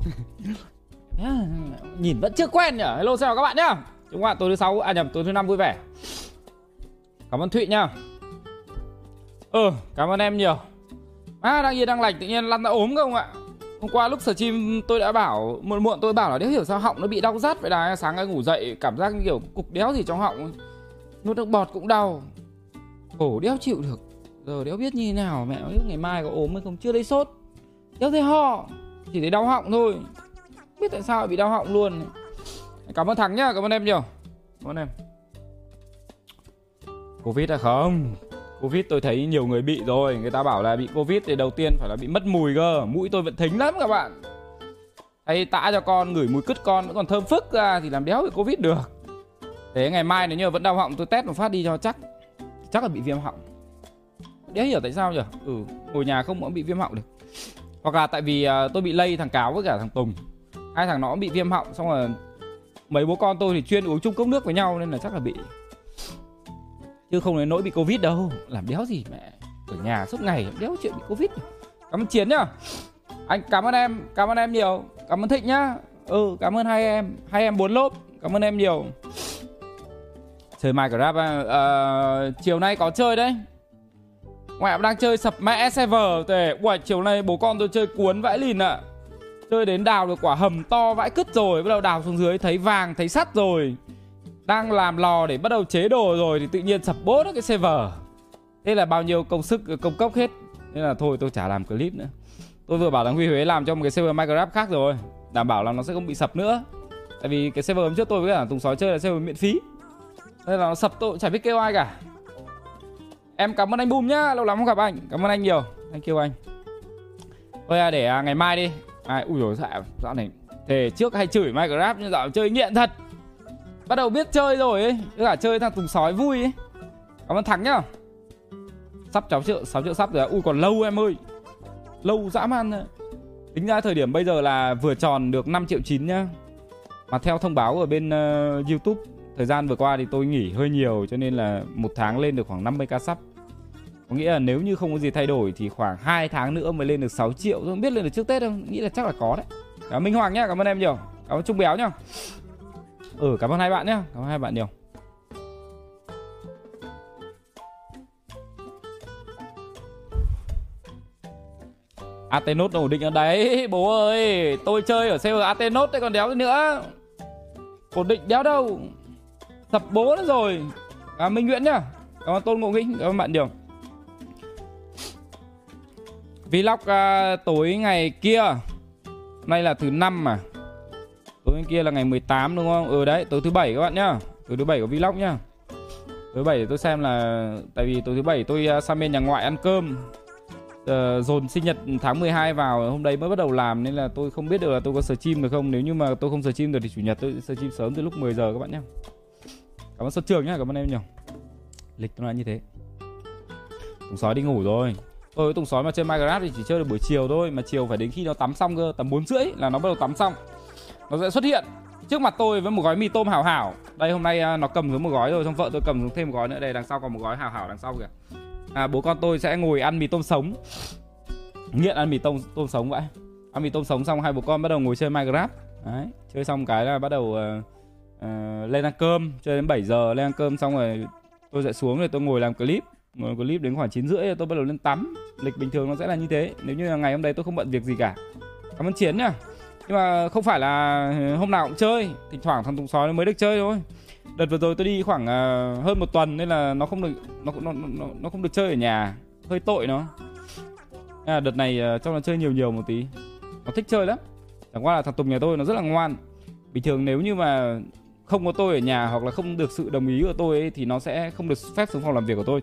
Nhìn vẫn chưa quen nhở? Hello chào các bạn nhá. Chúng bạn tối thứ sáu À nhầm, tối thứ năm vui vẻ. Cảm ơn Thụy nhá. Ừ cảm ơn em nhiều. À đang yên, đang lành, tự nhiên lăn ra ốm không ạ? Hôm qua lúc stream tôi đã bảo, Muộn muộn tôi bảo là đéo hiểu sao họng nó bị đau rát vậy là Sáng nay ngủ dậy, cảm giác như kiểu cục đéo gì trong họng. Nuốt nước bọt cũng đau. Cổ đéo chịu được. Giờ đéo biết như thế nào, Mẹ biết ngày mai có ốm hay không, Chưa lấy sốt. Đéo thấy ho. Chỉ thấy đau họng thôi. Biết tại sao bị đau họng luôn. Cảm ơn Thắng nhá, Cảm ơn em nhiều. Cảm ơn em. Covid à không? Covid tôi thấy nhiều người bị rồi. Người ta bảo là bị Covid thì đầu tiên phải là bị mất mùi cơ. Mũi tôi vẫn thính lắm các bạn. Hay tã cho con, ngửi mùi cứt con vẫn còn thơm phức ra Thì làm đéo bị Covid được. Thế ngày mai nếu như vẫn đau họng tôi test một phát đi cho chắc. Chắc là bị viêm họng. Đéo hiểu tại sao nhỉ? Ừ ngồi nhà không cũng bị viêm họng được. Hoặc là tại vì uh, tôi bị lây thằng Cáo với cả thằng Tùng. Hai thằng nó cũng bị viêm họng Xong rồi mấy bố con tôi thì chuyên uống chung cốc nước với nhau Nên là chắc là bị. Chứ không đến nỗi bị Covid đâu. Làm đéo gì mẹ. Ở nhà suốt ngày đéo chuyện bị Covid. Cảm ơn Chiến nhá. Anh cảm ơn em Cảm ơn em nhiều. Cảm ơn Thịnh nhá. Ừ cảm ơn hai em. Hai em bốn lốp. Cảm ơn em nhiều. Chơi Minecraft à, uh, Chiều nay có chơi đấy. Ngoại đang chơi sập mẹ server Để Uầy, chiều nay bố con tôi chơi cuốn vãi lìn ạ. À. Chơi đến đào được quả hầm to vãi cứt rồi, Bắt đầu đào xuống dưới, thấy vàng, thấy sắt rồi. Đang làm lò để bắt đầu chế đồ rồi Thì tự nhiên sập bốt cái server. Thế là bao nhiêu công sức, công cốc hết. Nên là thôi, tôi chả làm clip nữa. Tôi vừa bảo thằng Huy Huế làm cho một cái server Minecraft khác rồi, Đảm bảo là nó sẽ không bị sập nữa. Tại vì cái server hôm trước tôi với cả Tùng Sói chơi là server miễn phí. Nên là nó sập, tôi cũng chả biết kêu ai cả. Em cảm ơn anh Boom nhá Lâu lắm không gặp anh. Cảm ơn anh nhiều. Anh kêu anh. Thôi à, để à, ngày mai đi. Ai, ui rồi dạo, dạo này Thề trước hay chửi Minecraft nhưng dạo chơi nghiện thật. Bắt đầu biết chơi rồi ấy Cứ cả chơi thằng Tùng Sói vui ấy. Cảm ơn Thắng nhá. Sắp cháu triệu, 6 triệu sắp rồi Ui còn lâu em ơi. Lâu dã man Tính ra thời điểm bây giờ là vừa tròn được 5 triệu 9 nhá. Mà theo thông báo ở bên uh, Youtube Thời gian vừa qua thì tôi nghỉ hơi nhiều Cho nên là một tháng lên được khoảng 50k sắp có nghĩa là nếu như không có gì thay đổi thì khoảng 2 tháng nữa mới lên được 6 triệu. Tôi không biết lên được trước Tết không Nghĩ là chắc là có đấy. Cảm ơn Minh Hoàng nhá Cảm ơn em nhiều. Cảm ơn Trung Béo nhá. Ừ cảm ơn hai bạn nhá Cảm ơn hai bạn nhiều. Atenos ổn định ở đấy Bố ơi Tôi chơi ở server Atenos đấy còn đéo nữa. Ổn định đéo đâu. Sập bố nữa rồi. À, Minh Nguyễn nhá. Cảm ơn Tôn Ngộ Nghĩnh Cảm ơn bạn nhiều. Vlog uh, tối ngày kia. Nay là thứ năm mà. Tối ngày kia là ngày 18 đúng không? Ừ đấy, tối thứ bảy các bạn nhá. Tối thứ bảy có vlog nhá. Tối bảy tôi xem là Tại vì tối thứ bảy tôi uh, sang bên nhà ngoại ăn cơm. Uh, Dồn sinh nhật tháng 12 vào Hôm đấy mới bắt đầu làm Nên là tôi không biết được là tôi có stream được không. Nếu như mà tôi không stream được thì chủ nhật tôi stream sớm từ lúc 10 giờ các bạn nhá. Cảm ơn xuất Trường nhá, cảm ơn em nhiều. Lịch nó là như thế. Sói đi ngủ rồi. Tôi với Tùng Sói mà chơi Minecraft thì chỉ chơi được buổi chiều thôi Mà chiều phải đến khi nó tắm xong cơ Tầm bốn rưỡi là nó bắt đầu tắm xong. Nó sẽ xuất hiện. Trước mặt tôi với một gói mì tôm hảo hảo. Đây hôm nay à, nó cầm xuống một gói rồi Xong vợ tôi cầm xuống thêm một gói nữa. Đây đằng sau còn một gói hảo hảo đằng sau kìa. À, Bố con tôi sẽ ngồi ăn mì tôm sống. Nghiện ăn mì tôm tôm sống vậy. Ăn mì tôm sống xong hai bố con bắt đầu ngồi chơi Minecraft. Đấy Chơi xong cái là bắt đầu uh, uh, lên ăn cơm. Chơi đến 7 giờ lên ăn cơm xong rồi Tôi sẽ xuống rồi tôi ngồi làm clip clip đến khoảng 9 rưỡi tôi bắt đầu lên tắm. Lịch bình thường nó sẽ là như thế. Nếu như là ngày hôm đấy tôi không bận việc gì cả. Cảm ơn chiến nhá. Nhưng mà không phải là hôm nào cũng chơi. Thỉnh thoảng thằng tùng sói nó mới được chơi thôi. Đợt vừa rồi tôi đi khoảng uh, hơn một tuần nên là nó không được nó nó nó, nó không được chơi ở nhà. Hơi tội nó. À, đợt này à, uh, cho nó chơi nhiều nhiều một tí. Nó thích chơi lắm. Chẳng qua là thằng tùng nhà tôi nó rất là ngoan. Bình thường nếu như mà không có tôi ở nhà hoặc là không được sự đồng ý của tôi ấy, thì nó sẽ không được phép xuống phòng làm việc của tôi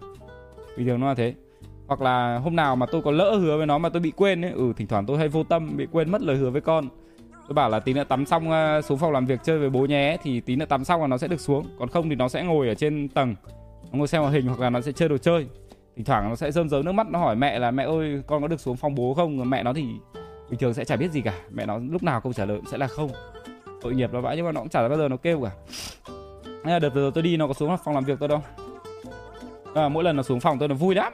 bình thường nó là thế. Hoặc là hôm nào mà tôi có lỡ hứa với nó mà tôi bị quên ấy ừ thỉnh thoảng tôi hay vô tâm, bị quên mất lời hứa với con. Tôi bảo là tí nữa tắm xong xuống phòng làm việc chơi với bố nhé, thì tí nữa tắm xong là nó sẽ được xuống. Còn không thì nó sẽ ngồi ở trên tầng, nó ngồi xem màn hình hoặc là nó sẽ chơi đồ chơi. Thỉnh thoảng nó sẽ rơm rớm nước mắt, nó hỏi mẹ là mẹ ơi, con có được xuống phòng bố không? Mẹ nó thì bình thường sẽ chả biết gì cả. Mẹ nó lúc nào câu trả lời sẽ là không. Tội nghiệp nó vãi nhưng mà nó cũng chả bao giờ nó kêu cả. Đợt vừa rồi tôi đi, nó có xuống phòng làm việc tôi đâu à, mỗi lần nó xuống phòng tôi là vui lắm.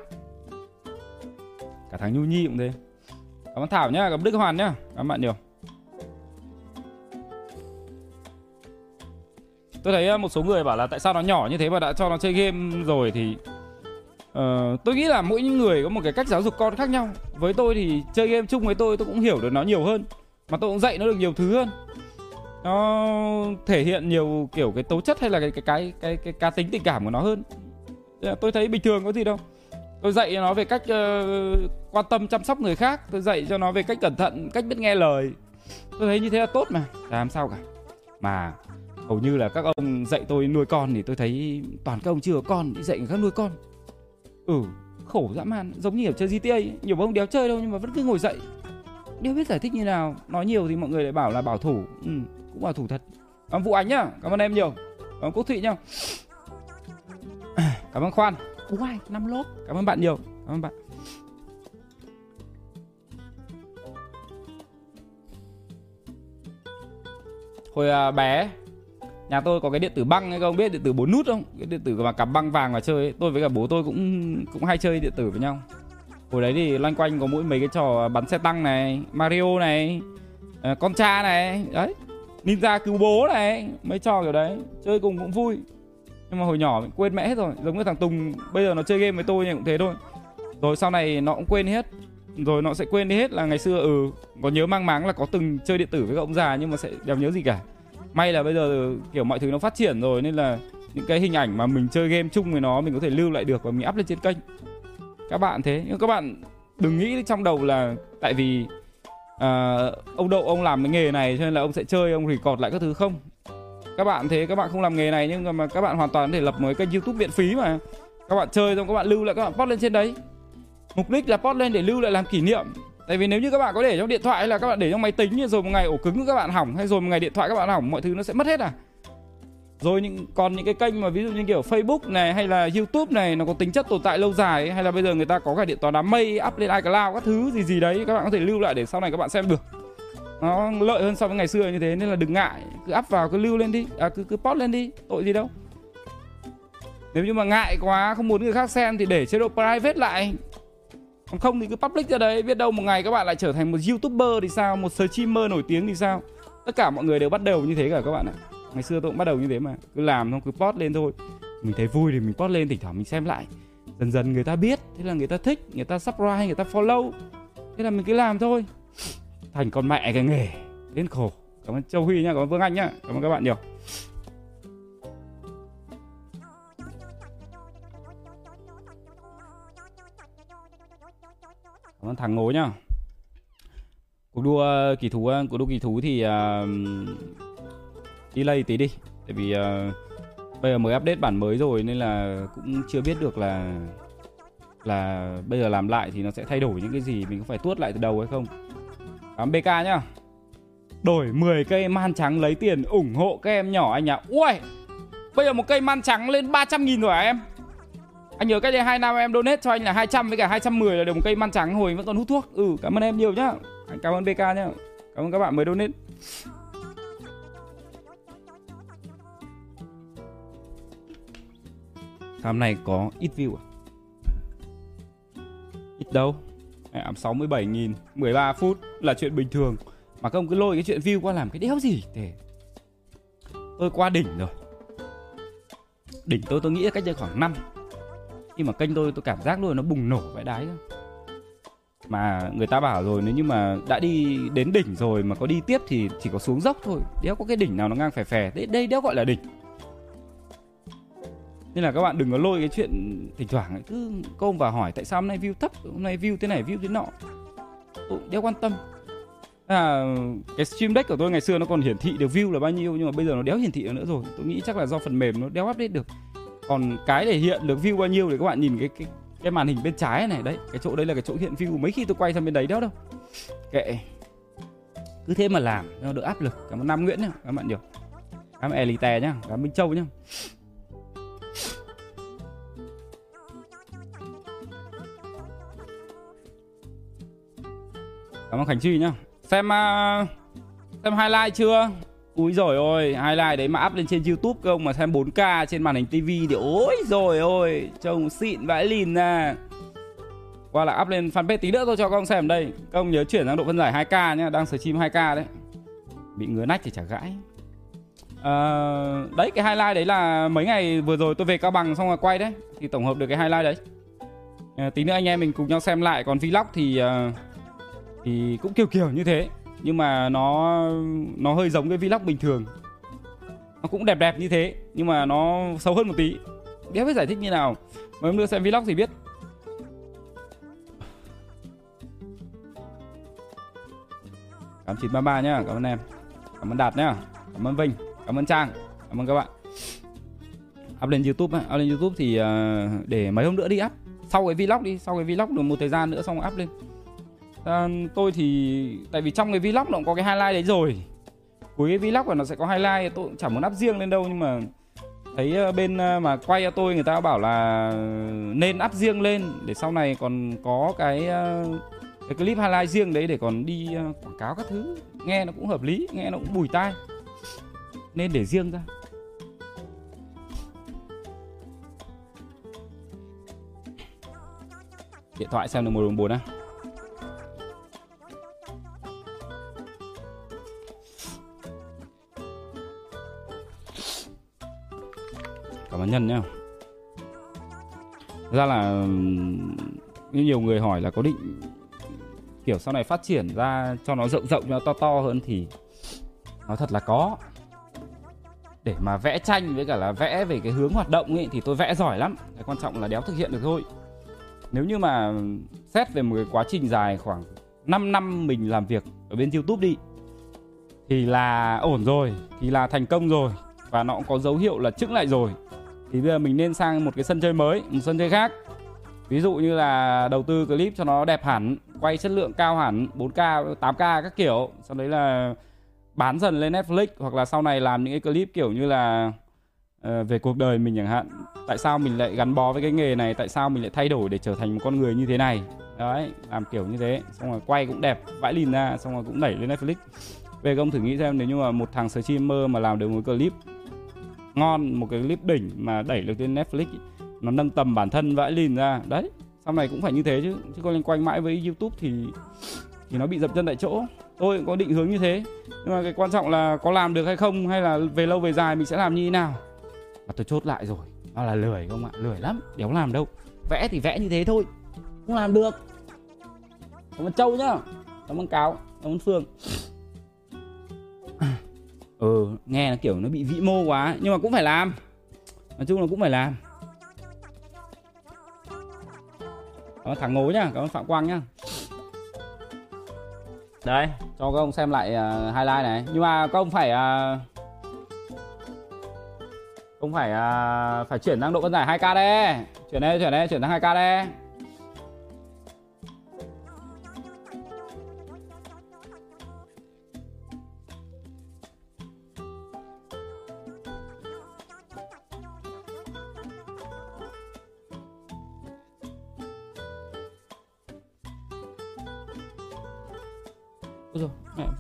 Cả thằng nhu nhi cũng thế. Cảm ơn thảo nhá cảm ơn đức hoàn nhá. Cảm ơn bạn nhiều. Tôi thấy à, một số người bảo là tại sao nó nhỏ như thế mà đã cho nó chơi game rồi thì uh, tôi nghĩ là mỗi người có một cái cách giáo dục con khác nhau. Với tôi thì chơi game chung với tôi tôi cũng hiểu được nó nhiều hơn. Mà tôi cũng dạy nó được nhiều thứ hơn. Nó thể hiện nhiều kiểu cái tố chất hay là cái cái cái cái, cái cá tính tình cảm của nó hơn tôi thấy bình thường có gì đâu. Tôi dạy cho nó về cách uh, quan tâm chăm sóc người khác tôi dạy cho nó về cách cẩn thận cách biết nghe lời. Tôi thấy như thế là tốt mà. Chả làm sao cả. Mà hầu như là các ông dạy tôi nuôi con thì tôi thấy toàn các ông chưa có con đi dạy người khác nuôi con. Ừ khổ dã man. Giống như ở chơi GTA ấy. nhiều ông đéo chơi đâu nhưng mà vẫn cứ ngồi dậy đéo biết giải thích như nào nói nhiều thì mọi người lại bảo là bảo thủ. Ừ, cũng bảo thủ thật. Cảm ơn vũ ánh nhá. Cảm ơn em nhiều. Cảm ơn quốc thụy nhá cảm ơn khoan. Uai, năm lốp cảm ơn bạn nhiều. Cảm ơn bạn. Hồi à, bé nhà tôi có cái điện tử băng ấy các ông biết điện tử bốn nút không? Cái điện tử mà cắm băng vàng mà chơi ấy. tôi với cả bố tôi cũng cũng hay chơi điện tử với nhau. Hồi đấy thì loanh quanh có mỗi mấy cái trò bắn xe tăng này mario này uh, con cha này. Đấy ninja cứu bố này mấy trò kiểu đấy. Chơi cùng cũng vui nhưng mà hồi nhỏ mình quên mẹ hết rồi giống như thằng tùng bây giờ nó chơi game với tôi nhưng cũng thế thôi. Rồi sau này nó cũng quên hết. Rồi nó sẽ quên đi hết là ngày xưa ừ có nhớ mang máng là có từng chơi điện tử với các ông già nhưng mà sẽ đéo nhớ gì cả. May là bây giờ ừ, kiểu mọi thứ nó phát triển rồi nên là những cái hình ảnh mà mình chơi game chung với nó mình có thể lưu lại được và mình up lên trên kênh. Các bạn thế nhưng các bạn đừng nghĩ trong đầu là tại vì à, ông đậu ông làm cái nghề này cho nên là ông sẽ chơi ông record lại các thứ không các bạn thế các bạn không làm nghề này nhưng mà các bạn hoàn toàn có thể lập mới kênh youtube miễn phí mà các bạn chơi xong các bạn lưu lại các bạn post lên trên đấy mục đích là post lên để lưu lại làm kỷ niệm tại vì nếu như các bạn có để trong điện thoại hay là các bạn để trong máy tính rồi một ngày ổ cứng của các bạn hỏng hay rồi một ngày điện thoại các bạn hỏng mọi thứ nó sẽ mất hết à rồi những còn những cái kênh mà ví dụ như kiểu Facebook này hay là YouTube này nó có tính chất tồn tại lâu dài ấy, hay là bây giờ người ta có cả điện toán đám mây up lên iCloud các thứ gì gì đấy các bạn có thể lưu lại để sau này các bạn xem được nó lợi hơn so với ngày xưa như thế, nên là đừng ngại. Cứ up vào, cứ lưu lên đi. À cứ cứ post lên đi. Tội gì đâu. Nếu như mà ngại quá, không muốn người khác xem thì để chế độ private lại. Còn không thì cứ public ra đấy. Biết đâu một ngày các bạn lại trở thành một youtuber thì sao? Một streamer nổi tiếng thì sao? Tất cả mọi người đều bắt đầu như thế cả các bạn ạ. Ngày xưa tôi cũng bắt đầu như thế mà. Cứ làm xong cứ post lên thôi. Mình thấy vui thì mình post lên, thỉnh thoảng mình xem lại. Dần dần người ta biết, thế là người ta thích, người ta subscribe, người ta follow. Thế là mình cứ làm thôi thành con mẹ cái nghề đến khổ. Cảm ơn châu huy nhá cảm ơn vương anh nhá cảm ơn các bạn nhiều. Cảm ơn thằng ngố nhá. Cuộc đua ờ, kỳ thú ờ, cuộc đua kỳ thú thì ờ, uh, delay tí đi tại vì uh, bây giờ mới update bản mới rồi nên là cũng chưa biết được là là bây giờ làm lại thì nó sẽ thay đổi những cái gì mình có phải tuốt lại từ đầu hay không cảm BK nhá. Đổi 10 cây man trắng lấy tiền ủng hộ các em nhỏ anh ạ. Ui bây giờ một cây man trắng lên 300 nghìn rồi à em? Anh nhớ cách đây hai năm em donate cho anh là 200 với cả 210 là được một cây man trắng, hồi vẫn còn hút thuốc. Ừ cảm ơn em nhiều nhá. Cảm ơn BK nhá. Cảm ơn các bạn mới donate. Hôm nay có ít view à? Ít đâu? 67 nghìn 13 phút là chuyện bình thường. Mà không cứ lôi cái chuyện view qua làm cái đéo gì thế Tôi qua đỉnh rồi. Đỉnh tôi tôi nghĩ cách đây khoảng năm. Khi mà kênh tôi tôi cảm giác luôn nó bùng nổ vãi đái thôi mà người ta bảo rồi, nếu như mà đã đi đến đỉnh rồi mà có đi tiếp thì chỉ có xuống dốc thôi. Đéo có cái đỉnh nào nó ngang phè phè. Đấy đây đéo gọi là đỉnh nên là các bạn đừng có lôi cái chuyện thỉnh thoảng ấy, cứ công và hỏi tại sao hôm nay view thấp hôm nay view thế này view thế nọ. Tôi đeo quan tâm. À, cái stream deck của tôi ngày xưa nó còn hiển thị được view là bao nhiêu nhưng mà bây giờ nó đéo hiển thị nữa rồi. Tôi nghĩ chắc là do phần mềm nó đéo update được. Còn cái để hiện được view bao nhiêu thì các bạn nhìn cái cái cái màn hình bên trái này đấy cái chỗ đấy là cái chỗ hiện view. Mấy khi tôi quay sang bên đấy đó đâu. Kệ. Cứ thế mà làm nó đỡ áp lực. Cảm ơn nam nguyễn nhá các bạn nhiều. Cảm ơn elite nhá cảm ơn minh châu nhá. Cảm ơn Khánh Truy nhá. Xem uh, xem highlight chưa? Úi rồi ôi Highlight đấy mà up lên trên Youtube không Mà xem 4K trên màn hình TV Thì ôi rồi ôi Trông xịn vãi lìn nè. Qua là up lên fanpage tí nữa tôi cho các ông xem đây. Các ông nhớ chuyển sang độ phân giải 2K nhá Đang stream 2K đấy. Bị ngứa nách thì chả gãi. Uh, đấy cái highlight đấy là mấy ngày vừa rồi tôi về cao bằng xong rồi quay đấy. Thì tổng hợp được cái highlight đấy. Uh, tí nữa anh em mình cùng nhau xem lại. Còn vlog thì uh, thì cũng kiểu kiểu như thế. Nhưng mà nó nó hơi giống cái vlog bình thường. Nó cũng đẹp đẹp như thế, nhưng mà nó xấu hơn một tí. Biết phải giải thích như nào. Mấy hôm nữa xem vlog thì biết. Cảm chín ba ba nhá, cảm ơn em. Cảm ơn đạt nhá, cảm ơn vinh, cảm ơn trang, cảm ơn các bạn. Up lên youtube up lên youtube thì à, để mấy hôm nữa đi up. Sau cái vlog đi, sau cái vlog được một thời gian nữa xong up lên à, tôi thì tại vì trong cái vlog nó cũng có cái highlight đấy rồi. Cuối cái vlog của nó sẽ có highlight tôi cũng chẳng muốn up riêng lên đâu nhưng mà thấy ờ, bên ờ, mà quay cho tôi người ta bảo là nên up riêng lên để sau này còn có cái cái clip highlight riêng đấy để còn đi quảng cáo các thứ. Nghe nó cũng hợp lý nghe nó cũng bùi tai. Nên để riêng ra. Điện thoại xem được một đồng bốn á. Cảm ơn nhân nhá. Ra là như nhiều người hỏi là có định kiểu sau này phát triển ra cho nó rộng rộng, cho nó to to hơn thì nó thật là có. Để mà vẽ tranh với cả là vẽ về cái hướng hoạt động ấy thì tôi vẽ giỏi lắm. Cái quan trọng là đéo thực hiện được thôi. Nếu như mà xét về một cái quá trình dài khoảng 5 năm mình làm việc ở bên YouTube đi, thì là ổn rồi, thì là thành công rồi và nó cũng có dấu hiệu là chững lại rồi thì bây giờ mình nên sang một cái sân chơi mới một sân chơi khác. Ví dụ như là đầu tư clip cho nó đẹp hẳn quay chất lượng cao hẳn 4K 8K các kiểu. Sau đấy là bán dần lên Netflix hoặc là sau này làm những cái clip kiểu như là uh, về cuộc đời mình chẳng hạn. Tại sao mình lại gắn bó với cái nghề này? Tại sao mình lại thay đổi để trở thành một con người như thế này? Đấy làm kiểu như thế. Xong rồi quay cũng đẹp vãi lìn ra xong rồi cũng đẩy lên Netflix. Về công thử nghĩ xem nếu như mà một thằng streamer mà làm được một clip ngon, một cái clip đỉnh mà đẩy được lên Netflix nó nâng tầm bản thân vãi lìn ra. Đấy, sau này cũng phải như thế chứ. Chứ còn quanh mãi với YouTube thì thì nó bị dập chân tại chỗ. Tôi cũng có định hướng như thế. Nhưng mà cái quan trọng là có làm được hay không, hay là về lâu về dài mình sẽ làm như thế nào? Và tôi chốt lại rồi. Nó là lười không ạ? Lười lắm. Đéo làm đâu. Vẽ thì vẽ như thế thôi. Không làm được. Cảm ơn châu nhá. Cảm ơn cáo. Cảm ơn phương ừ nghe nó kiểu nó bị vĩ mô quá nhưng mà cũng phải làm. Nói chung là cũng phải làm. Cảm ơn thằng ngố nhá cảm ơn phạm quang nhá. Đây. Cho các ông xem lại uh, highlight này. Nhưng mà các ông phải uh, không phải uh, phải chuyển sang độ phân giải 2k đây chuyển đây chuyển đây chuyển sang 2k đây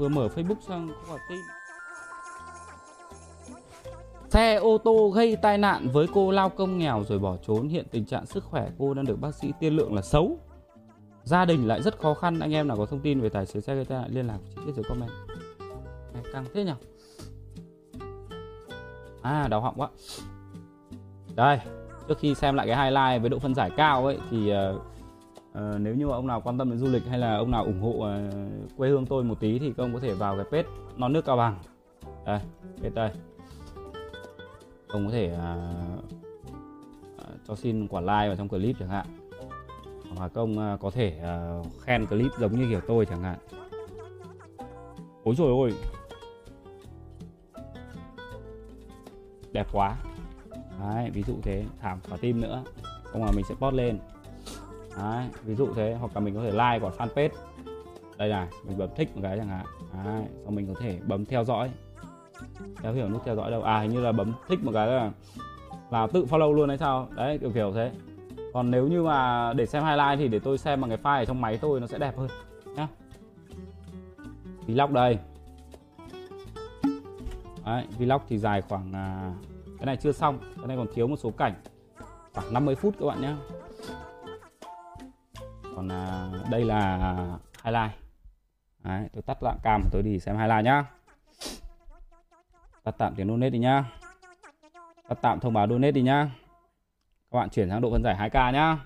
vừa mở Facebook sang có quả tin Xe ô tô gây tai nạn với cô lao công nghèo rồi bỏ trốn. Hiện tình trạng sức khỏe cô đang được bác sĩ tiên lượng là xấu. Gia đình lại rất khó khăn. Anh em nào có thông tin về tài xế xe gây tai nạn liên lạc chi tiết dưới comment. Này, Căng thế nhỉ À đau họng quá. Đây Trước khi xem lại cái highlight với độ phân giải cao ấy Thì uh, uh, nếu như mà ông nào quan tâm đến du lịch hay là ông nào ủng hộ uh, quê hương tôi một tí thì các ông có thể vào cái page non nước cao bằng. Đây page đây. Ông có thể uh, uh, cho xin quả like vào trong clip chẳng hạn. Hoặc là công uh, à, có thể uh, khen clip giống như kiểu tôi chẳng hạn. Ôi trời ôi. Đẹp quá. Đấy, ví dụ thế. Thảm quả tim nữa. Không là mình sẽ post lên. Đấy, ví dụ thế hoặc là mình có thể like quả fanpage. Đây này mình bấm thích một cái chẳng hạn. Đấy, xong mình có thể bấm theo dõi. Theo hiểu nút theo dõi đâu? À hình như là bấm thích một cái là là tự follow luôn hay sao? Đấy kiểu kiểu thế. Còn nếu như mà để xem highlight thì để tôi xem bằng cái file ở trong máy tôi nó sẽ đẹp hơn nhá. Vlog đây. Đấy, vlog thì dài khoảng à, cái này chưa xong cái này còn thiếu một số cảnh. Khoảng 50 phút các bạn nhé còn à, đây là highlight. Đấy, tôi tắt lạng cam tôi đi xem highlight nhá. Tắt tạm tiếng donate đi nhá. Tắt tạm thông báo donate đi nhá. Các bạn chuyển sang độ phân giải 2k nhá.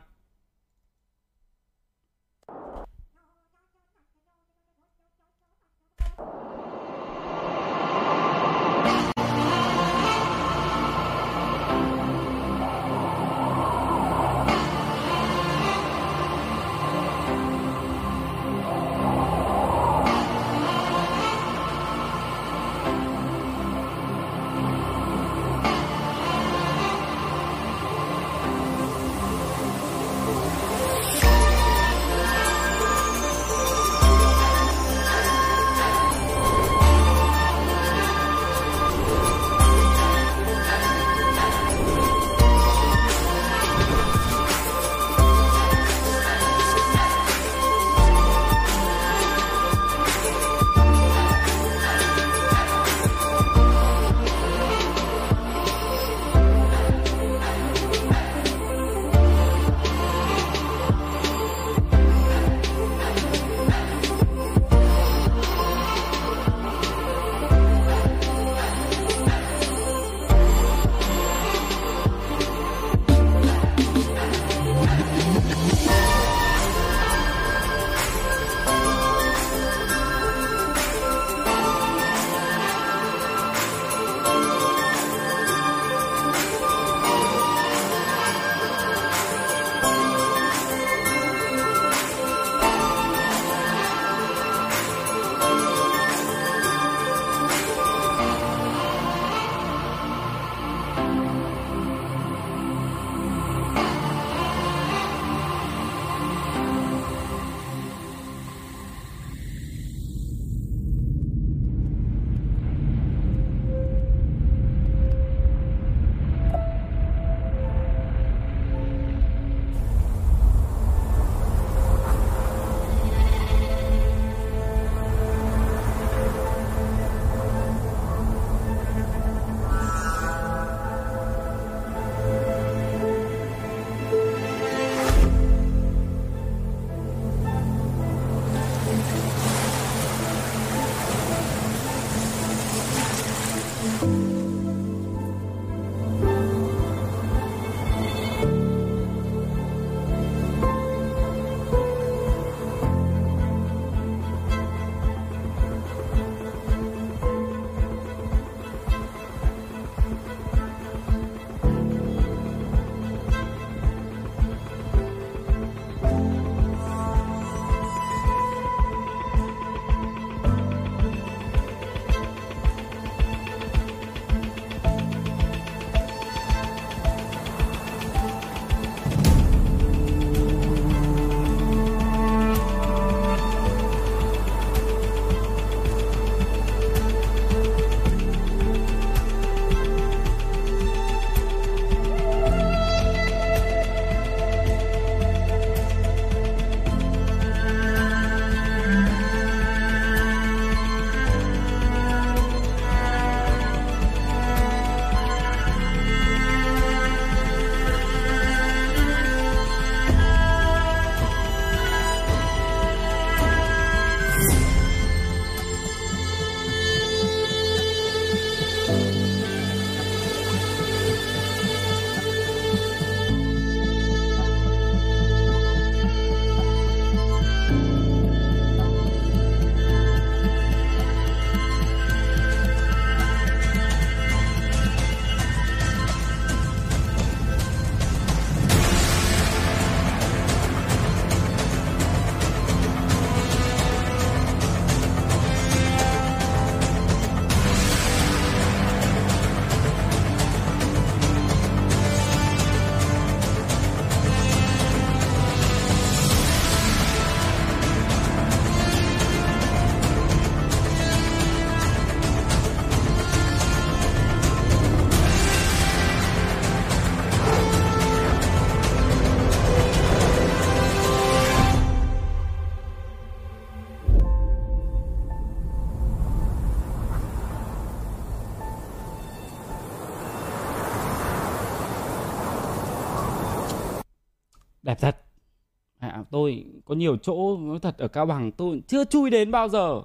Có nhiều chỗ nói thật ở cao bằng tôi chưa chui đến bao giờ.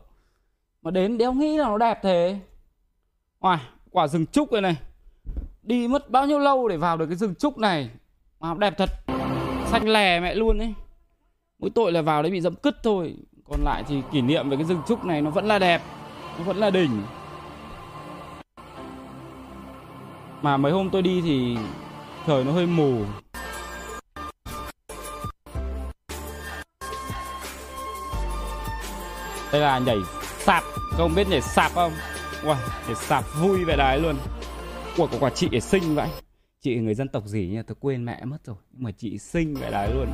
Mà đến đéo nghĩ là nó đẹp thế. Oài, quả rừng trúc này này. Đi mất bao nhiêu lâu để vào được cái rừng trúc này? Mà đẹp thật. Xanh lè mẹ luôn ấy. Mỗi tội là vào đấy bị dẫm cứt thôi. Còn lại thì kỷ niệm về cái rừng trúc này nó vẫn là đẹp. Nó vẫn là đỉnh. Mà mấy hôm tôi đi thì trời nó hơi mù. Đây là nhảy sạp. Không biết nhảy sạp không? Uầy, nhảy sạp vui vậy đấy luôn. Ủa có quả chị để xinh vậy? Chị người dân tộc gì nhỉ? Tôi quên mẹ mất rồi. Nhưng mà chị xinh vậy đấy luôn.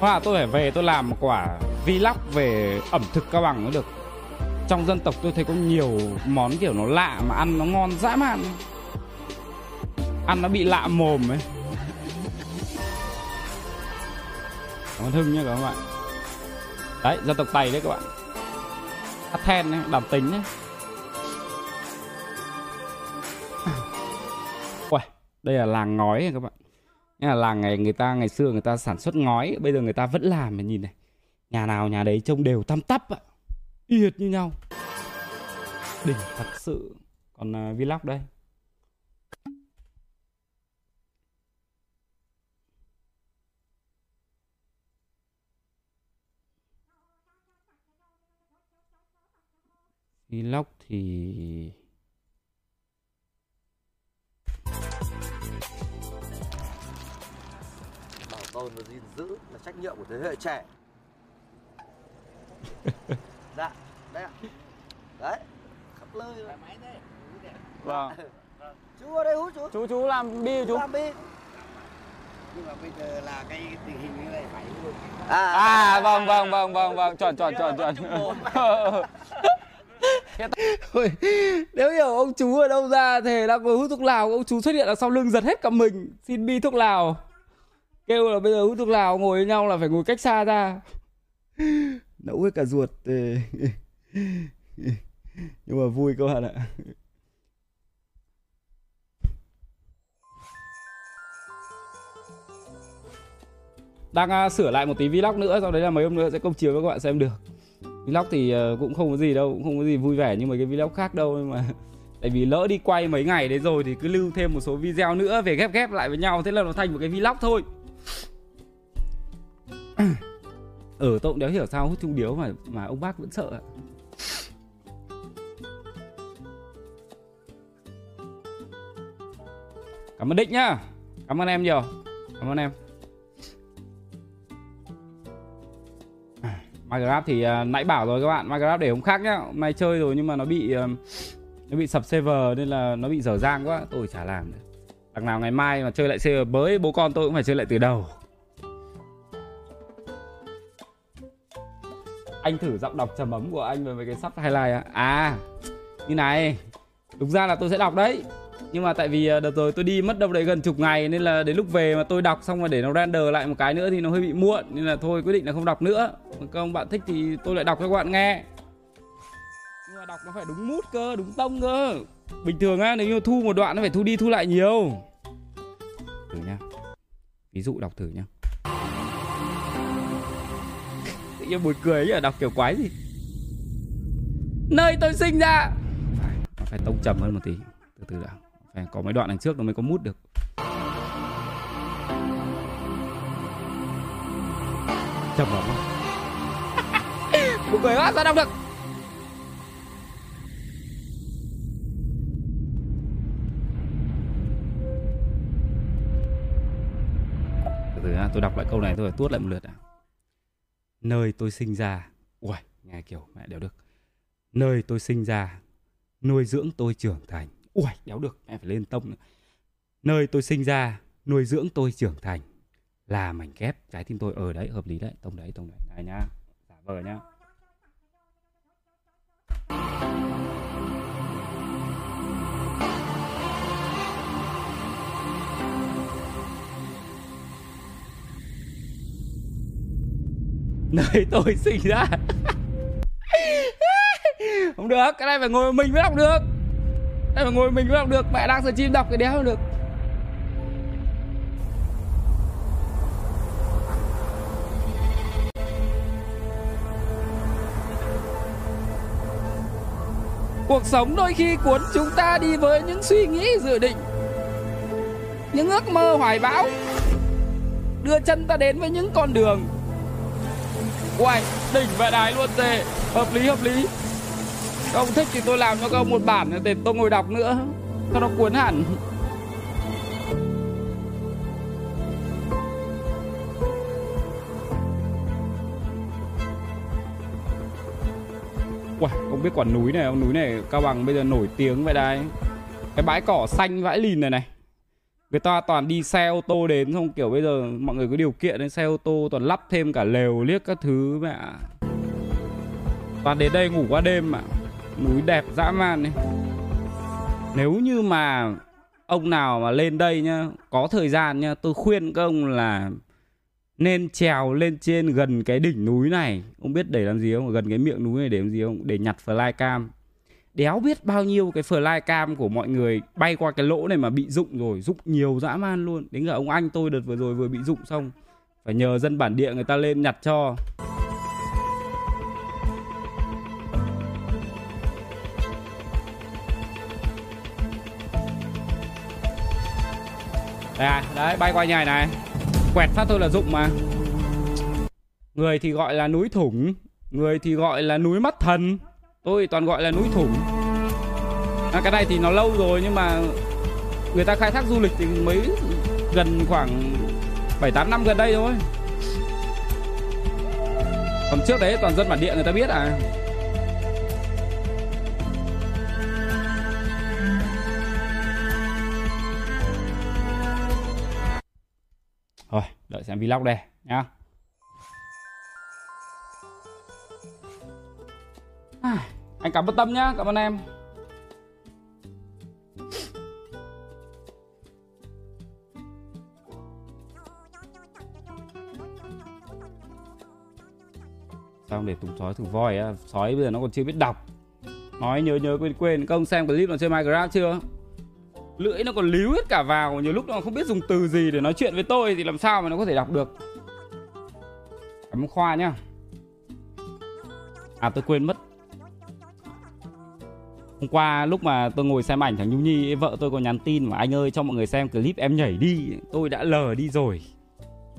Hoặc tôi phải về tôi làm một quả vlog về ẩm thực cao bằng mới được. Trong dân tộc tôi thấy có nhiều món kiểu nó lạ mà ăn nó ngon dã man. Ăn nó bị lạ mồm ấy. Cảm ơn Hưng nha các bạn. Đấy dân tộc tày đấy các bạn. Hát then ấy, đàm tính ấy Uầy, đây là làng ngói này các bạn. Nghĩa là làng này người ta ngày xưa người ta sản xuất ngói Bây giờ người ta vẫn làm mà nhìn này. Nhà nào nhà đấy trông đều tăm tắp ạ. Y hệt như nhau. Đỉnh thật sự. Còn uh, vlog đây. Vlog thì bảo tồn và gìn giữ là trách nhiệm của thế hệ trẻ. Dạ đây ạ. Đấy khắp nơi rồi Vâng. Chú ở đây hút chú. Chú chú làm bi chú? Làm đi nhưng mà bây giờ là cái tình hình như này phải luôn. À, À vâng vâng vâng vâng vâng. Chuẩn chuẩn chuẩn chuẩn Ôi, Nếu hiểu ông chú ở đâu ra Thì đang ngồi hút thuốc lào Ông chú xuất hiện ở sau lưng giật hết cả mình. Xin bi thuốc lào. Kêu là bây giờ hút thuốc lào ngồi với nhau là phải ngồi cách xa ra. Nẫu hết cả ruột. Thì... Nhưng mà vui các bạn ạ. Đang uh, sửa lại một tí vlog nữa Sau đấy là mấy hôm nữa sẽ công chiếu với các bạn xem được. Vlog thì ờ, cũng không có gì đâu, Cũng không có gì vui vẻ như mấy cái vlog khác đâu, Nhưng mà Tại vì lỡ đi quay mấy ngày đấy rồi Thì cứ lưu thêm một số video nữa Về ghép ghép lại với nhau, Thế là nó thành một cái vlog thôi. Ở ờ, tôi cũng đéo hiểu sao hút chung điếu mà mà ông bác vẫn sợ ạ. Cảm ơn Định nhá. Cảm ơn em nhiều. Cảm ơn em. Minecraft thì uh, nãy bảo rồi các bạn Minecraft để hôm khác nhá. Hôm nay chơi rồi nhưng mà nó bị uh, Nó bị sập server nên là nó bị dở dang quá. Tôi chả làm được. Đằng nào ngày mai mà chơi lại server mới Bố con tôi cũng phải chơi lại từ đầu. Anh thử giọng đọc trầm ấm của anh về mấy cái sắp highlight á. À Như này. Đúng ra là tôi sẽ đọc đấy nhưng mà tại vì ờ, đợt rồi tôi đi mất đâu đấy gần chục ngày nên là đến lúc về mà tôi đọc xong rồi để nó render lại một cái nữa thì nó hơi bị muộn, nên là thôi quyết định là không đọc nữa. Các ông bạn thích thì tôi lại đọc cho các bạn nghe. Nhưng mà đọc nó phải đúng mút cơ, đúng tông cơ. Bình thường á, nếu như thu một đoạn nó phải thu đi thu lại nhiều. Thử nhá. Ví dụ đọc thử nhá. Tự nhiên buồn cười ấy đọc kiểu quái gì? Nơi tôi sinh ra. Phải, nó phải tông trầm hơn một tí. Từ từ đã phải có mấy đoạn đằng trước nó mới có mút được. Trầm lắm buồn cười quá sao đọc được? Từ từ tôi đọc lại câu này tôi phải tuốt lại một lượt đã nơi tôi sinh ra. Ui nghe kiểu mẹ đều được. Nơi tôi sinh ra nuôi dưỡng tôi trưởng thành ui đéo được, em phải lên tông nữa. Nơi tôi sinh ra, nuôi dưỡng tôi trưởng thành, là mảnh ghép, trái tim tôi ở đấy, hợp lý đấy, tông đấy tông đấy. Này nhá, giả vờ nhá. Nơi tôi sinh ra. Không được, cái này phải ngồi mình mới đọc được đây mà ngồi mình mới đọc được mẹ đang sửa chim đọc cái đéo được. Cuộc sống đôi khi cuốn chúng ta đi với những suy nghĩ dự định Những ước mơ hoài bão Đưa chân ta đến với những con đường. Uầy, đỉnh và đái luôn tề Hợp lý hợp lý. Các ông thích thì tôi làm cho các ông một bản Để tôi ngồi đọc nữa Cho nó cuốn hẳn. Uầy, không biết quả núi này ông Núi này Cao Bằng bây giờ nổi tiếng vậy đấy Cái bãi cỏ xanh vãi lìn này này. Người ta toàn đi xe ô tô đến Xong kiểu bây giờ mọi người có điều kiện đến xe ô tô Toàn lắp thêm cả lều liếc các thứ mẹ Toàn đến đây ngủ qua đêm mà. Núi đẹp dã man ấy. Nếu như mà Ông nào mà lên đây nhá, Có thời gian nhá, Tôi khuyên các ông là nên trèo lên trên gần cái đỉnh núi này Ông biết để làm gì không? Gần cái miệng núi này để làm gì không? Để nhặt flycam Đéo biết bao nhiêu cái flycam của mọi người bay qua cái lỗ này mà bị rụng rồi, Rụng nhiều dã man luôn Đến cả ông anh tôi đợt vừa rồi vừa bị rụng xong Phải nhờ dân bản địa người ta lên nhặt cho Đây à, đấy bay qua nhà này. Quẹt phát thôi là dụng mà. Người thì gọi là núi thủng Người thì gọi là núi mắt thần. Tôi toàn gọi là núi thủng. À, Cái này thì nó lâu rồi nhưng mà Người ta khai thác du lịch thì mới gần khoảng 7-8 năm gần đây thôi. Còn trước đấy toàn dân bản địa người ta biết à. Đợi xem vlog đây nhá. À, anh cảm ơn Tâm nhá, cảm ơn em. Xong để tùng sói thử voi á, sói bây giờ nó còn chưa biết đọc. Nói nhớ nhớ quên quên, công xem clip nó chơi Minecraft chưa? Lưỡi nó còn líu hết cả vào, nhiều lúc nó không biết dùng từ gì để nói chuyện với tôi thì làm sao mà nó có thể đọc được. Cảm ơn khoa nhá. À tôi quên mất. Hôm qua lúc mà tôi ngồi xem ảnh thằng Nhung Nhi, vợ tôi có nhắn tin mà anh ơi cho mọi người xem clip em nhảy đi, tôi đã lờ đi rồi.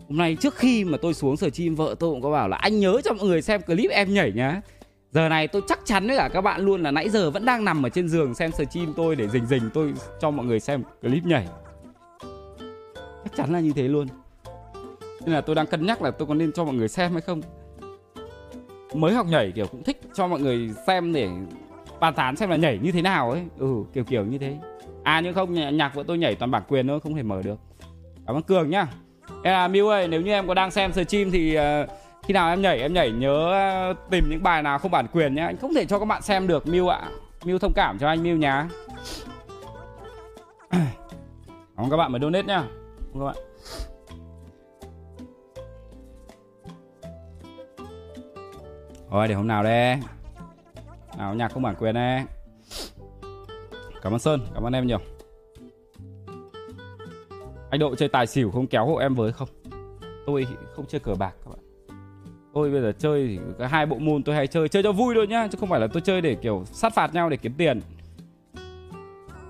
Hôm nay trước khi mà tôi xuống sở chim, vợ tôi cũng có bảo là anh nhớ cho mọi người xem clip em nhảy nhá. Giờ này tôi chắc chắn với cả các bạn luôn là nãy giờ vẫn đang nằm ở trên giường xem stream tôi để rình rình tôi cho mọi người xem clip nhảy. Chắc chắn là như thế luôn. Nên là tôi đang cân nhắc là tôi có nên cho mọi người xem hay không. Mới học nhảy kiểu cũng thích cho mọi người xem để bàn tán xem là nhảy như thế nào ấy. Ừ, kiểu kiểu như thế. À nhưng không nhạc vợ tôi nhảy toàn bản quyền thôi, không thể mở được. Cảm ơn Cường nhá. Em là Miu ơi, nếu như em có đang xem stream thì uh, khi nào em nhảy em nhảy nhớ ờ, tìm những bài nào không bản quyền nhá. Anh không thể cho các bạn xem được Miu ạ. Miu thông cảm cho anh Miu nhá. Cảm các bạn mới donate nhá. Các bạn. Rồi để hôm nào đây? Nào nhạc không bản quyền đây. Cảm ơn Sơn, cảm ơn em nhiều. Anh Độ chơi tài xỉu không kéo hộ em với không? Tôi không chơi cờ bạc các bạn tôi bây giờ chơi thì cái hai bộ môn tôi hay chơi chơi cho vui thôi nhá, chứ không phải là tôi chơi để kiểu sát phạt nhau để kiếm tiền.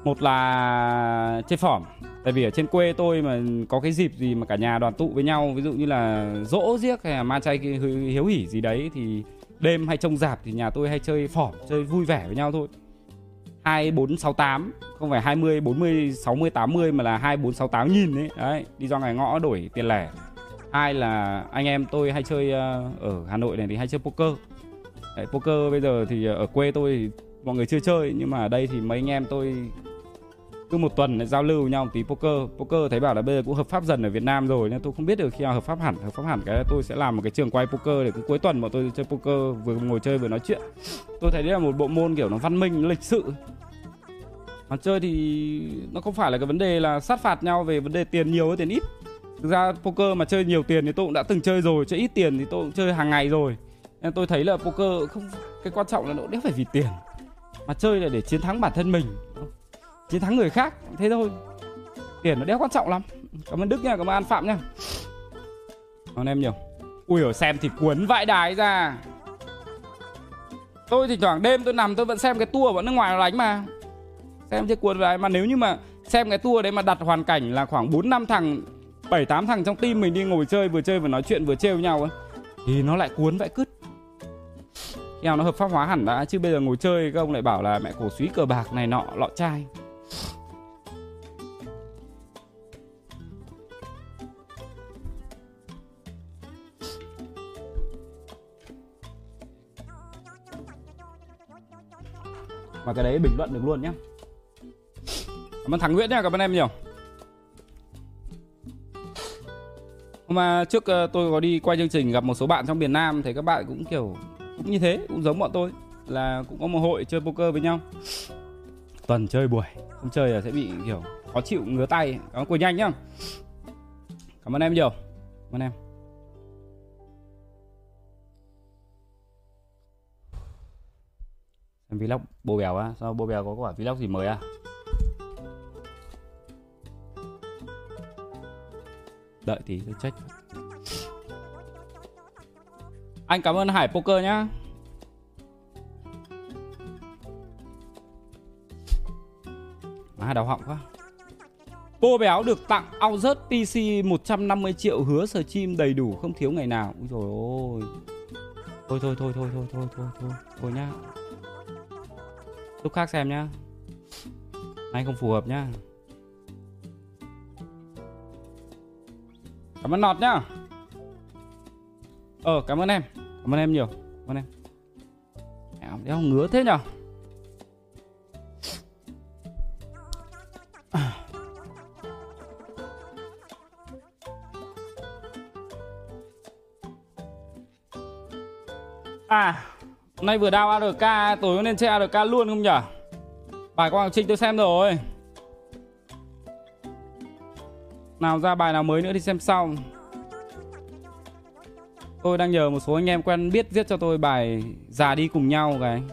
Một là chơi phỏm tại vì ở trên quê tôi mà có cái dịp gì mà cả nhà đoàn tụ với nhau, ví dụ như là dỗ giếc hay là ma chay hiếu hỉ gì đấy thì đêm hay trông dạp thì nhà tôi hay chơi phỏm chơi vui vẻ với nhau thôi. Hai bốn sáu tám, không phải hai mươi, bốn mươi, sáu mươi, tám mươi mà là hai bốn sáu tám nghìn đấy đấy, đi ra ngoài ngõ đổi tiền lẻ hai là anh em tôi hay chơi ờ, ở Hà Nội này thì hay chơi poker. Đấy, poker bây giờ thì ờ, ở quê tôi thì mọi người chưa chơi nhưng mà ở đây thì mấy anh em tôi cứ một tuần lại giao lưu với nhau một tí poker. Poker thấy bảo là bây giờ cũng hợp pháp dần ở Việt Nam rồi nên tôi không biết được khi nào hợp pháp hẳn. Hợp pháp hẳn cái tôi sẽ làm một cái trường quay poker để cứ cuối tuần bọn tôi chơi poker vừa ngồi chơi vừa nói chuyện. Tôi thấy đấy là một bộ môn kiểu nó văn minh nó lịch sự. Mà chơi thì nó không phải là cái vấn đề là sát phạt nhau về vấn đề tiền nhiều hay tiền ít thực ra poker mà chơi nhiều tiền thì tôi cũng đã từng chơi rồi, chơi ít tiền thì tôi cũng chơi hàng ngày rồi. Nên tôi thấy là poker không, cái quan trọng là nó đéo phải vì tiền. Mà chơi là để chiến thắng bản thân mình chiến thắng người khác, thế thôi. Tiền nó đéo quan trọng lắm. Cảm ơn đức nha, cảm ơn an phạm nha. Còn em nhiều ui, ở xem thì cuốn vãi đái ra. Tôi thì thoảng đêm tôi nằm tôi vẫn xem cái tour bọn nước ngoài nó đánh mà. Xem chứ cuốn vãi mà nếu như mà xem cái tour đấy mà đặt hoàn cảnh là khoảng 4 năm thằng 7 8 thằng trong team mình đi ngồi chơi vừa chơi vừa nói chuyện vừa trêu nhau ấy. Thì nó lại cuốn vậy cứt. Eo nó hợp pháp hóa hẳn đã chứ bây giờ ngồi chơi các ông lại bảo là mẹ cổ suý cờ bạc này nọ lọ chai. Mà cái đấy bình luận được luôn nhé, Cảm ơn thằng Nguyễn nha, cảm ơn em nhiều. Mà trước ờ, tôi có đi quay chương trình gặp một số bạn trong miền Nam Thấy các bạn cũng kiểu cũng như thế, cũng giống bọn tôi Là cũng có một hội chơi poker với nhau. Tuần chơi buổi, không chơi là sẽ bị kiểu khó chịu, ngứa tay Cảm ơn Quỳnh Anh nhá. Cảm ơn em nhiều. Cảm ơn em. Xem vlog bô bèo á, sao bô bèo có quả vlog gì mới à? Đợi tí, tôi check. Anh cảm ơn Hải Poker nhá. À đau họng quá. Pô béo được tặng Auzert PC 150 triệu hứa sờ chim đầy đủ, không thiếu ngày nào. Úi dồi ôi. Thôi thôi thôi thôi thôi thôi thôi thôi. Thôi nhá. Lúc khác xem nhá. Anh không phù hợp nhá. Cảm ơn Nọt nhá. Ờ cảm ơn em. Cảm ơn em nhiều. Cảm ơn em. Mẹo đéo ngứa thế nhở? À Hôm nay vừa đao ARK Tối nên chơi ARK luôn không nhở? Bài quang Trinh tôi xem rồi. Nào, ra bài nào mới nữa thì xem sau. Tôi đang nhờ một số anh em quen biết viết cho tôi bài Già đi cùng nhau cái.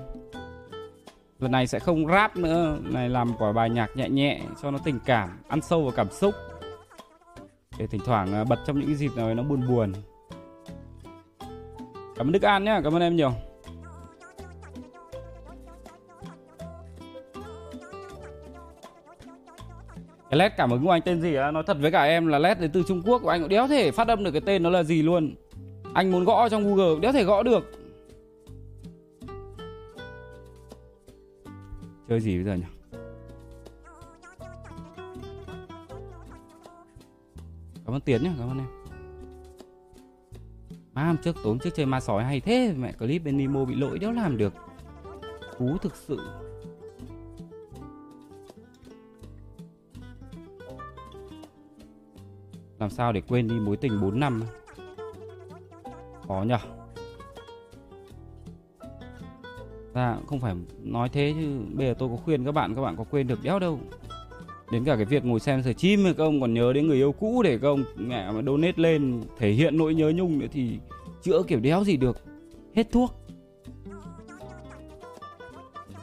Lần này sẽ không rap nữa. Này, làm quả bài nhạc nhẹ nhẹ Cho nó tình cảm, Ăn sâu vào cảm xúc. Để thỉnh thoảng à, bật trong những cái dịp nào nó buồn buồn. Cảm ơn Đức An nhé Cảm ơn em nhiều. Cái led cảm ứng của anh tên gì á? Nói thật với cả em là led đến từ Trung Quốc của Anh cũng đéo thể phát âm được cái tên nó là gì luôn. Anh muốn gõ trong Google đéo thể gõ được. Chơi gì bây giờ nhỉ? Cảm ơn Tiến nhá, Cảm ơn em. Má hôm trước tốn trước chơi ma sói hay thế, Mẹ clip bên Nemo bị lỗi, đéo làm được. Cú thực sự. Làm sao để quên đi mối tình 4 năm Khó nhở. Ra dạ, không phải nói thế chứ. Bây giờ tôi có khuyên các bạn Các bạn có quên được đéo đâu. Đến cả cái việc ngồi xem sở chim các ông còn nhớ đến người yêu cũ để các ông mẹ mà donate lên thể hiện nỗi nhớ nhung nữa thì chữa kiểu đéo gì được. Hết thuốc.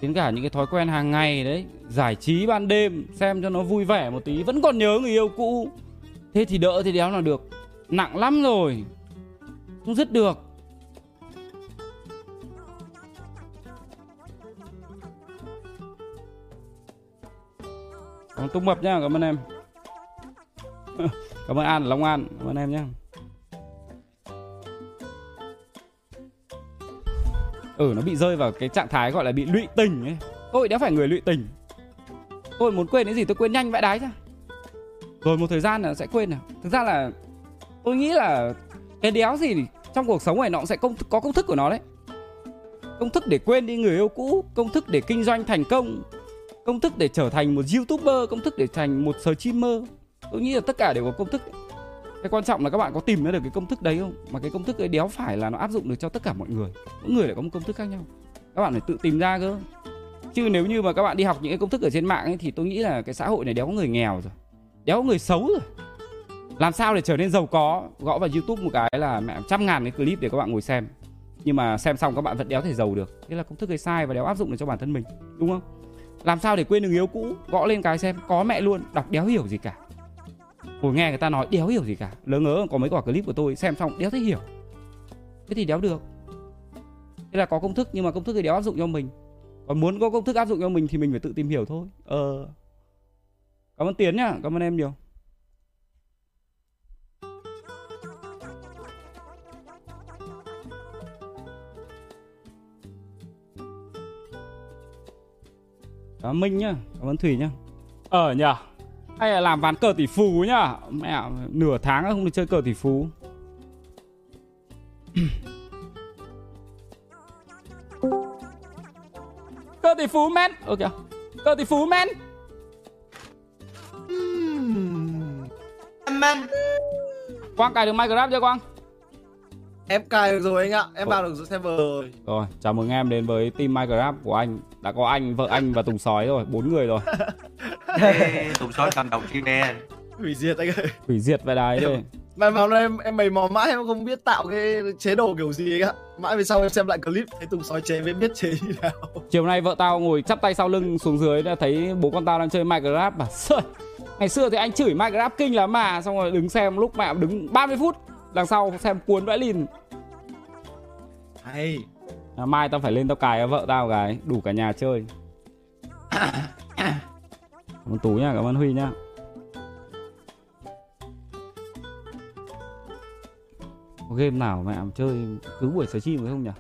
Đến cả những cái thói quen hàng ngày đấy giải trí ban đêm xem cho nó vui vẻ một tí vẫn còn nhớ người yêu cũ thế thì đỡ thì đéo nào được. Nặng lắm rồi. Không dứt được. Cảm ơn Tung Mập nhá, cảm ơn em. Cảm ơn An Long An, cảm ơn em nhá. Ừ nó bị rơi vào cái trạng thái gọi là bị lụy tình ấy. Tôi đã phải người lụy tình. Tôi muốn quên cái gì tôi quên nhanh vãi đái ra. Rồi một thời gian là sẽ quên nào Thực ra là tôi nghĩ là cái đéo gì trong cuộc sống này nó cũng sẽ công, có công thức của nó đấy. Công thức để quên đi người yêu cũ Công thức để kinh doanh thành công Công thức để trở thành một youtuber Công thức để thành một streamer. Tôi nghĩ là tất cả đều có công thức. Cái quan trọng là các bạn có tìm ra được cái công thức đấy không? Mà cái công thức đấy đéo phải là nó áp dụng được cho tất cả mọi người. Mỗi người lại có một công thức khác nhau. Các bạn phải tự tìm ra cơ. Chứ nếu như mà các bạn đi học những cái công thức ở trên mạng ấy thì tôi nghĩ là cái xã hội này đéo có người nghèo rồi đéo người xấu rồi. Làm sao để trở nên giàu có? Gõ vào youtube một cái là mẹ, trăm ngàn cái clip để các bạn ngồi xem. Nhưng mà xem xong các bạn vẫn đéo thể giàu được. Thế là công thức ấy sai và đéo áp dụng được cho bản thân mình, đúng không? Làm sao để quên được yêu cũ? Gõ lên cái xem. Có mẹ luôn. Đọc đéo hiểu gì cả. Ngồi nghe người ta nói, đéo hiểu gì cả. Lớn ngớ, có mấy quả clip của tôi, xem xong đéo thấy hiểu. Thế thì đéo được. Thế là có công thức, nhưng mà công thức thì đéo áp dụng cho mình. Còn muốn có công thức áp dụng cho mình thì mình phải tự tìm hiểu thôi. Ờ cảm ơn tiến nhá cảm ơn em nhiều. Cảm ơn minh nhá cảm ơn thủy nhá. Ờ nhờ hay là làm ván cờ tỷ phú nhá. Mẹ nửa tháng không được chơi cờ tỷ phú. Cờ tỷ phú men ok. Cờ tỷ phú men Man. quang cài được minecraft chưa quang Em cài được rồi anh ạ, em vào được server rồi. rồi chào mừng em đến với team minecraft của anh đã có anh vợ anh và tùng sói rồi bốn người rồi Ê, Tùng sói cầm đồng chi nè Hủy diệt anh ơi. hủy diệt vai đái đây Mà vào đây em em mày mò mãi em không biết tạo cái chế độ kiểu gì anh ạ. Mãi về sau em xem lại clip thấy Tùng sói chế mới biết chế như nào. chiều nay vợ tao ngồi chắp tay sau lưng xuống dưới đã thấy bố con tao đang chơi minecraft mà sợ ngày xưa thì anh chửi minecraft kinh lắm mà xong rồi đứng xem lúc mẹ đứng 30 phút đằng sau xem cuốn vãi lìn. Hay. à, mai tao phải lên tao cài cho vợ tao cái đủ cả nhà chơi. Cảm ơn tú nhá cảm ơn huy nhá có game nào mẹ chơi cứ buổi chim phải không nhỉ